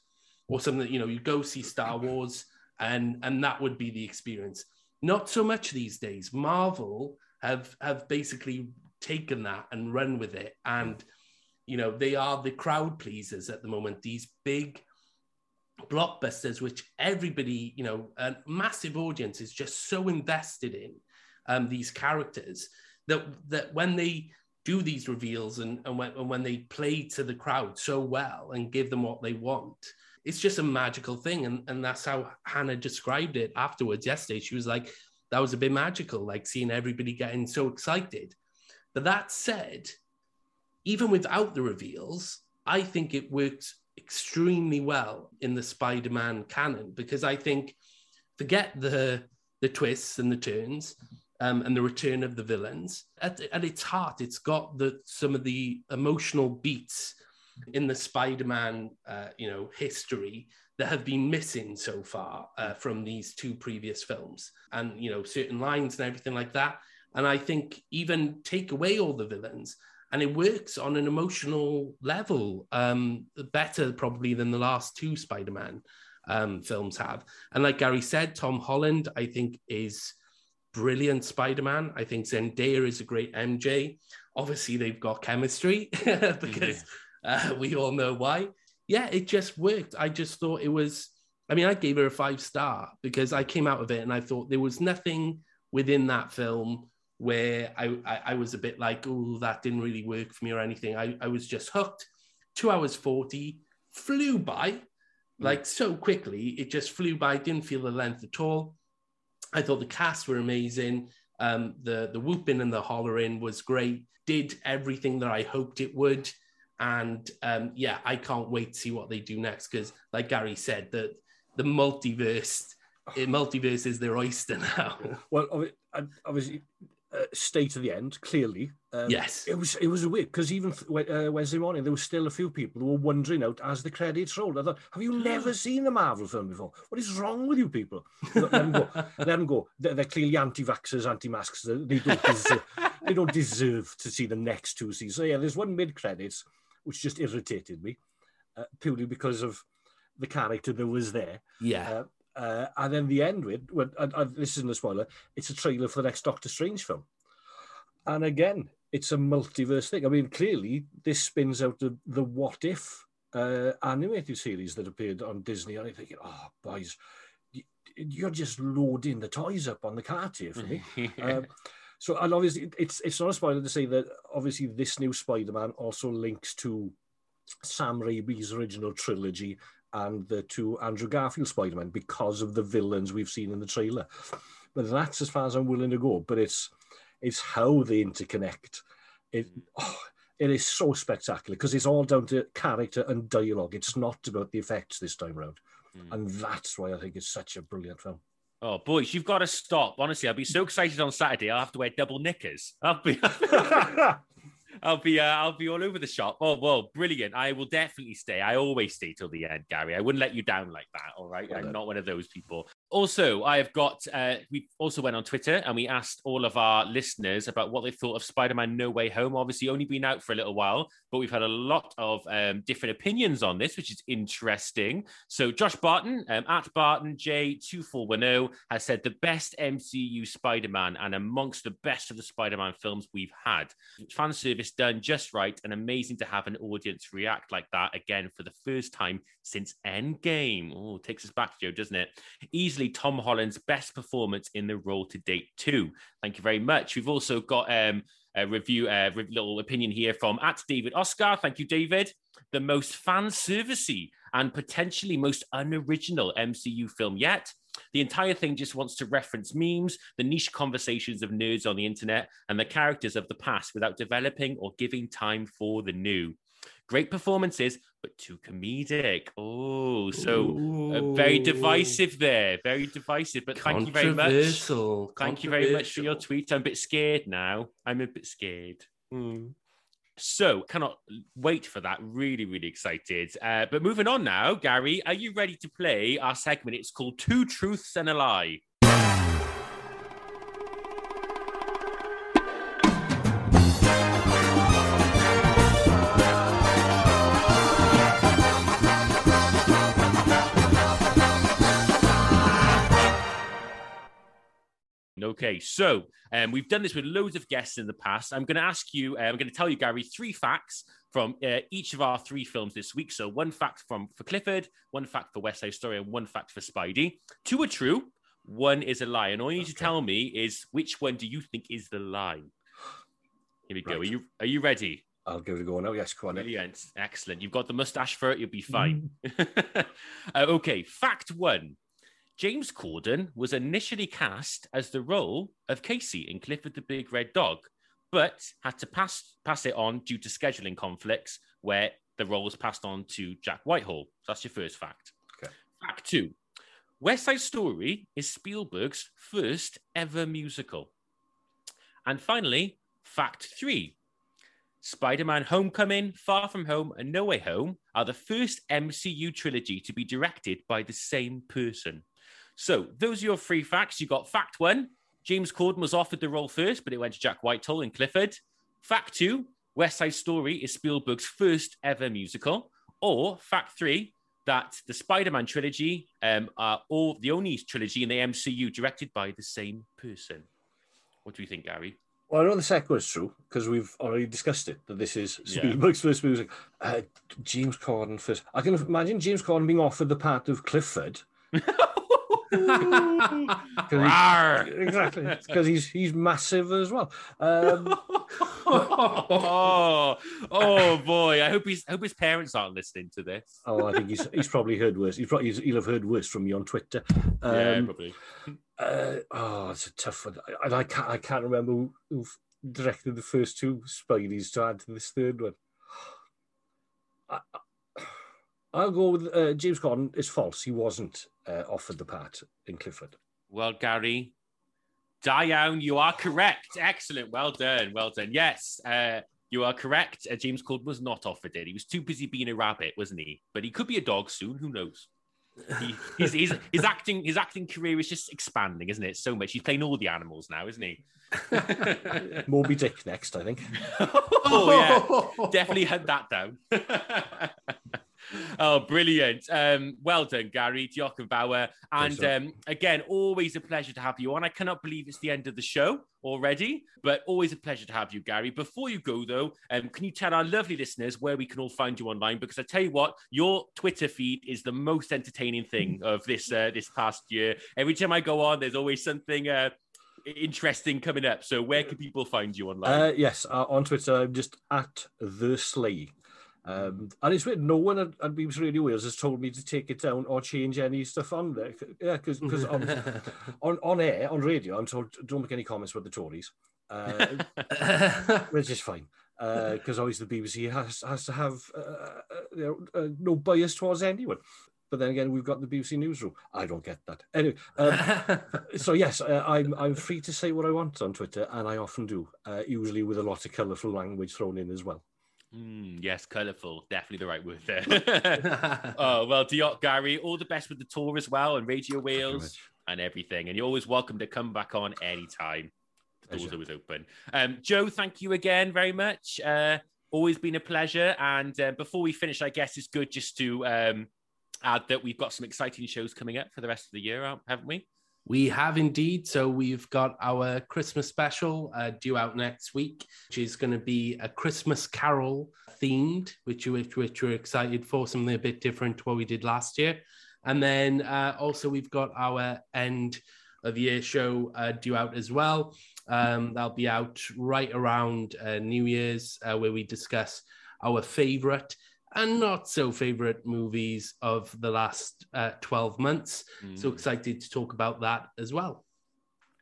or something that, you know, you go see Star [LAUGHS] Wars and and that would be the experience. Not so much these days. Marvel have have basically taken that and run with it. And you know, they are the crowd pleasers at the moment, these big blockbusters, which everybody, you know, a massive audience is just so invested in um, these characters that that when they do these reveals and, and, when, and when they play to the crowd so well and give them what they want, it's just a magical thing. And, and that's how Hannah described it afterwards yesterday. She was like, that was a bit magical, like seeing everybody getting so excited. But that said, even without the reveals, I think it works extremely well in the Spider-Man canon because I think forget the the twists and the turns um, and the return of the villains. At, at its heart, it's got the some of the emotional beats in the Spider-Man, uh, you know, history that have been missing so far uh, from these two previous films, and you know, certain lines and everything like that. And I think even take away all the villains, and it works on an emotional level um, better probably than the last two Spider-Man um, films have. And like Gary said, Tom Holland, I think, is brilliant Spider-Man. I think Zendaya is a great MJ. Obviously, they've got chemistry [LAUGHS] because uh, we all know why. Yeah, it just worked. I just thought it was. I mean, I gave her a five star because I came out of it and I thought there was nothing within that film where I, I, I was a bit like, oh, that didn't really work for me or anything. I, I was just hooked. Two hours 40 flew by like so quickly. It just flew by, didn't feel the length at all. I thought the casts were amazing. Um, the the whooping and the hollering was great. Did everything that I hoped it would, and um, yeah, I can't wait to see what they do next because, like Gary said, the the multiverse, [SIGHS] eh, multiverse is their oyster now. Well, obviously, uh, state of the end, clearly. Um, yes. It was, it was weird, because even uh, Wednesday morning, there was still a few people who were wondering out as the credits rolled. I thought, have you [GASPS] never seen a Marvel film before? What is wrong with you people? Let them go. [LAUGHS] Let them go. They're, they're clearly anti-vaxxers, anti-masks. They don't, deserve, [LAUGHS] they don't deserve to see the next two seasons. So yeah, there's one mid-credits, which just irritated me, uh, purely because of the character that was there. Yeah. Uh, uh, and then the end with, well, and, and this isn't a spoiler, it's a trailer for the next Doctor Strange film. And again, it's a multiverse thing. I mean, clearly, this spins out the, the What If uh, animated series that appeared on Disney. And I'm thinking, oh, boys, you're just loading the toys up on the cart here for me. [LAUGHS] um, so, and obviously, it's it's not a spoiler to say that obviously this new Spider-Man also links to Sam Raimi's original trilogy and the two Andrew Garfield Spider-Man because of the villains we've seen in the trailer. But that's as far as I'm willing to go. But it's it's how they interconnect. It mm. oh, it is so spectacular because it's all down to character and dialogue. It's not about the effects this time around, mm. and that's why I think it's such a brilliant film. Oh, boys, you've got to stop. Honestly, I'll be so excited on Saturday. I'll have to wear double knickers. I'll be, [LAUGHS] [LAUGHS] I'll be, uh, I'll be all over the shop. Oh, well, brilliant. I will definitely stay. I always stay till the end, Gary. I wouldn't let you down like that. All right, I'm not one of those people. Also, I have got. Uh, we also went on Twitter and we asked all of our listeners about what they thought of Spider-Man: No Way Home. Obviously, only been out for a little while, but we've had a lot of um, different opinions on this, which is interesting. So, Josh Barton um, at Barton J two four one zero has said the best MCU Spider-Man and amongst the best of the Spider-Man films we've had. Fan service done just right and amazing to have an audience react like that again for the first time since Endgame. Oh, takes us back, Joe, doesn't it? Easily Tom Holland's best performance in the role to date, too. Thank you very much. We've also got um, a review, a re- little opinion here from at David Oscar. Thank you, David. The most fan servicey and potentially most unoriginal MCU film yet. The entire thing just wants to reference memes, the niche conversations of nerds on the internet, and the characters of the past without developing or giving time for the new. Great performances, but too comedic. Oh, so uh, very divisive there. Very divisive. But thank you very much. Thank you very much for your tweet. I'm a bit scared now. I'm a bit scared. Hmm. So, cannot wait for that. Really, really excited. Uh, but moving on now, Gary, are you ready to play our segment? It's called Two Truths and a Lie. Okay, so um, we've done this with loads of guests in the past. I'm going to ask you, uh, I'm going to tell you, Gary, three facts from uh, each of our three films this week. So one fact from for Clifford, one fact for West Side Story, and one fact for Spidey. Two are true, one is a lie, and all you need to tell me is which one do you think is the lie. Here we go. Are you are you ready? I'll give it a go now. Yes, go on. Brilliant. Excellent. You've got the mustache for it. You'll be fine. [LAUGHS] [LAUGHS] uh, okay. Fact one James Corden was initially cast as the role of Casey in Clifford the Big Red Dog, but had to pass, pass it on due to scheduling conflicts where the role was passed on to Jack Whitehall. So that's your first fact. Okay. Fact two West Side Story is Spielberg's first ever musical. And finally, fact three Spider Man Homecoming, Far From Home, and No Way Home are the first MCU trilogy to be directed by the same person. So, those are your three facts. You got fact one James Corden was offered the role first, but it went to Jack Whitehall and Clifford. Fact two West Side Story is Spielberg's first ever musical. Or fact three that the Spider Man trilogy um, are all the only trilogy in the MCU directed by the same person. What do you think, Gary? Well, I know the second was true because we've already discussed it that this is Yeah. Spielberg's first music. Uh, James Corden first. I can imagine James Corden being offered the part of Clifford. [LAUGHS] he- [LAUGHS] exactly, because he's he's massive as well. Um, [LAUGHS] oh, oh boy! I hope he's I hope his parents aren't listening to this. oh, I think he's he's probably heard worse. He's probably he'll have heard worse from me on Twitter. Um, yeah, probably. uh, oh, it's a tough one. I, I can't I can't remember who, who directed the first two Spideys to add to this third one. I, I- I'll go with uh, James Corden. Is false. He wasn't uh, offered the part in Clifford. Well, Gary, da iawn, you are correct. Excellent. Well done. Well done. Yes, uh, you are correct. Uh, James Corden was not offered it. He was too busy being a rabbit, wasn't he? But he could be a dog soon. Who knows? He, his, his, his acting his acting career is just expanding, isn't it? So much. He's playing all the animals now, isn't he? [LAUGHS] [LAUGHS] Moby Dick next, I think. oh yeah, definitely hunt that down. [LAUGHS] [LAUGHS] oh, brilliant! Um, well done, Gary Bauer. And um, again, always a pleasure to have you on. I cannot believe it's the end of the show already, but always a pleasure to have you, Gary. Before you go, though, um, can you tell our lovely listeners where we can all find you online? Because I tell you what, your Twitter feed is the most entertaining thing [LAUGHS] of this uh, this past year. Every time I go on, there's always something. Uh, interesting coming up so where can people find you online Uh, yes, uh, on Twitter, I'm just at the Slay. Um, and it's weird, no one at, at BBC Radio Wales has told me to take it down or change any stuff on there. Yeah, because on, [LAUGHS] on, on air, on radio, I'm told don't make any comments about the Tories, [LAUGHS] uh, which is fine. Because obviously the BBC has, has to have uh, uh, you know, uh, no bias towards anyone. But then again, we've got the BBC newsroom. I don't get that. Anyway, um, [LAUGHS] so yes, uh, I'm I'm free to say what I want on Twitter, and I often do, uh, usually with a lot of colourful language thrown in as well. Mm, yes, colourful. Definitely the right word there. [LAUGHS] [LAUGHS] oh, well, Diolch, Gary, all the best with the tour as well and Radio Wales. and everything. And you're always welcome to come back on anytime. The door's always open. Um, Joe, thank you again very much. Uh, always been a pleasure. And uh, before we finish, I guess it's good just to um, add that we've got some exciting shows coming up for the rest of the year, haven't we? We have indeed. So we've got our Christmas special uh, due out next week, which is going to be a Christmas Carol themed, which which, which we're excited for, something a bit different to what we did last year. And then uh, also we've got our end of year show uh, due out as well. Um, that'll be out right around uh, New Year's, uh, where we discuss our favorite and not so favorite movies of the last uh, 12 months. So Mm. excited to talk about that as well.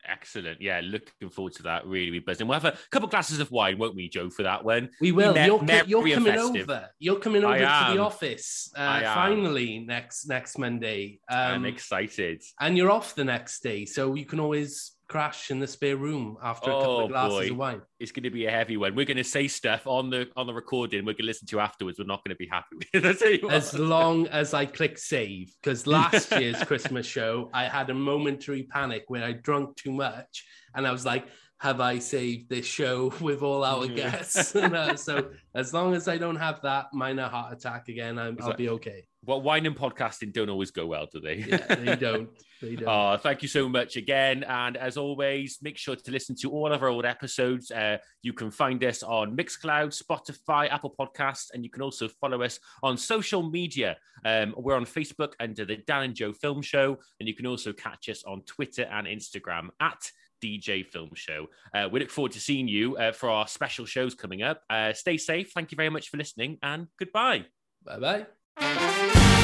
Excellent. Yeah, looking forward to that. Really, really buzzing. We'll have a couple glasses of wine, won't we, Joe, for that one? We will. Me- you're, merry you're coming festive. over. You're coming over to the office uh, finally next next Monday. Um, I'm excited. and you're off the next day, so you can always crash in the spare room after a couple Oh, of glasses boy. of wine. It's going to be a heavy one. We're going to say stuff on the on the recording. We're going to listen to afterwards. We're not going to be happy with. I [LAUGHS] tell you what. As long as I click save, because last [LAUGHS] year's Christmas show, I had a momentary panic where I drunk too much, and I was like, "Have I saved this show [LAUGHS] with all our guests?" [LAUGHS] Uh, so as long as I don't have that minor heart attack again, I'm, I'll be okay. Well, wine and podcasting don't always go well, do they? Yeah, they [LAUGHS] don't. They don't. Oh, thank you so much again. And as always, make sure to listen to all of our old episodes. Uh, you can find us on Mixcloud, Spotify, Apple Podcasts, and you can also follow us on social media. Um, we're on Facebook under the Dan and Joe Film Show, and you can also catch us on Twitter and Instagram at DJ Film Show. Uh, we look forward to seeing you uh, for our special shows coming up. Uh, stay safe. Thank you very much for listening, and goodbye. Bye bye.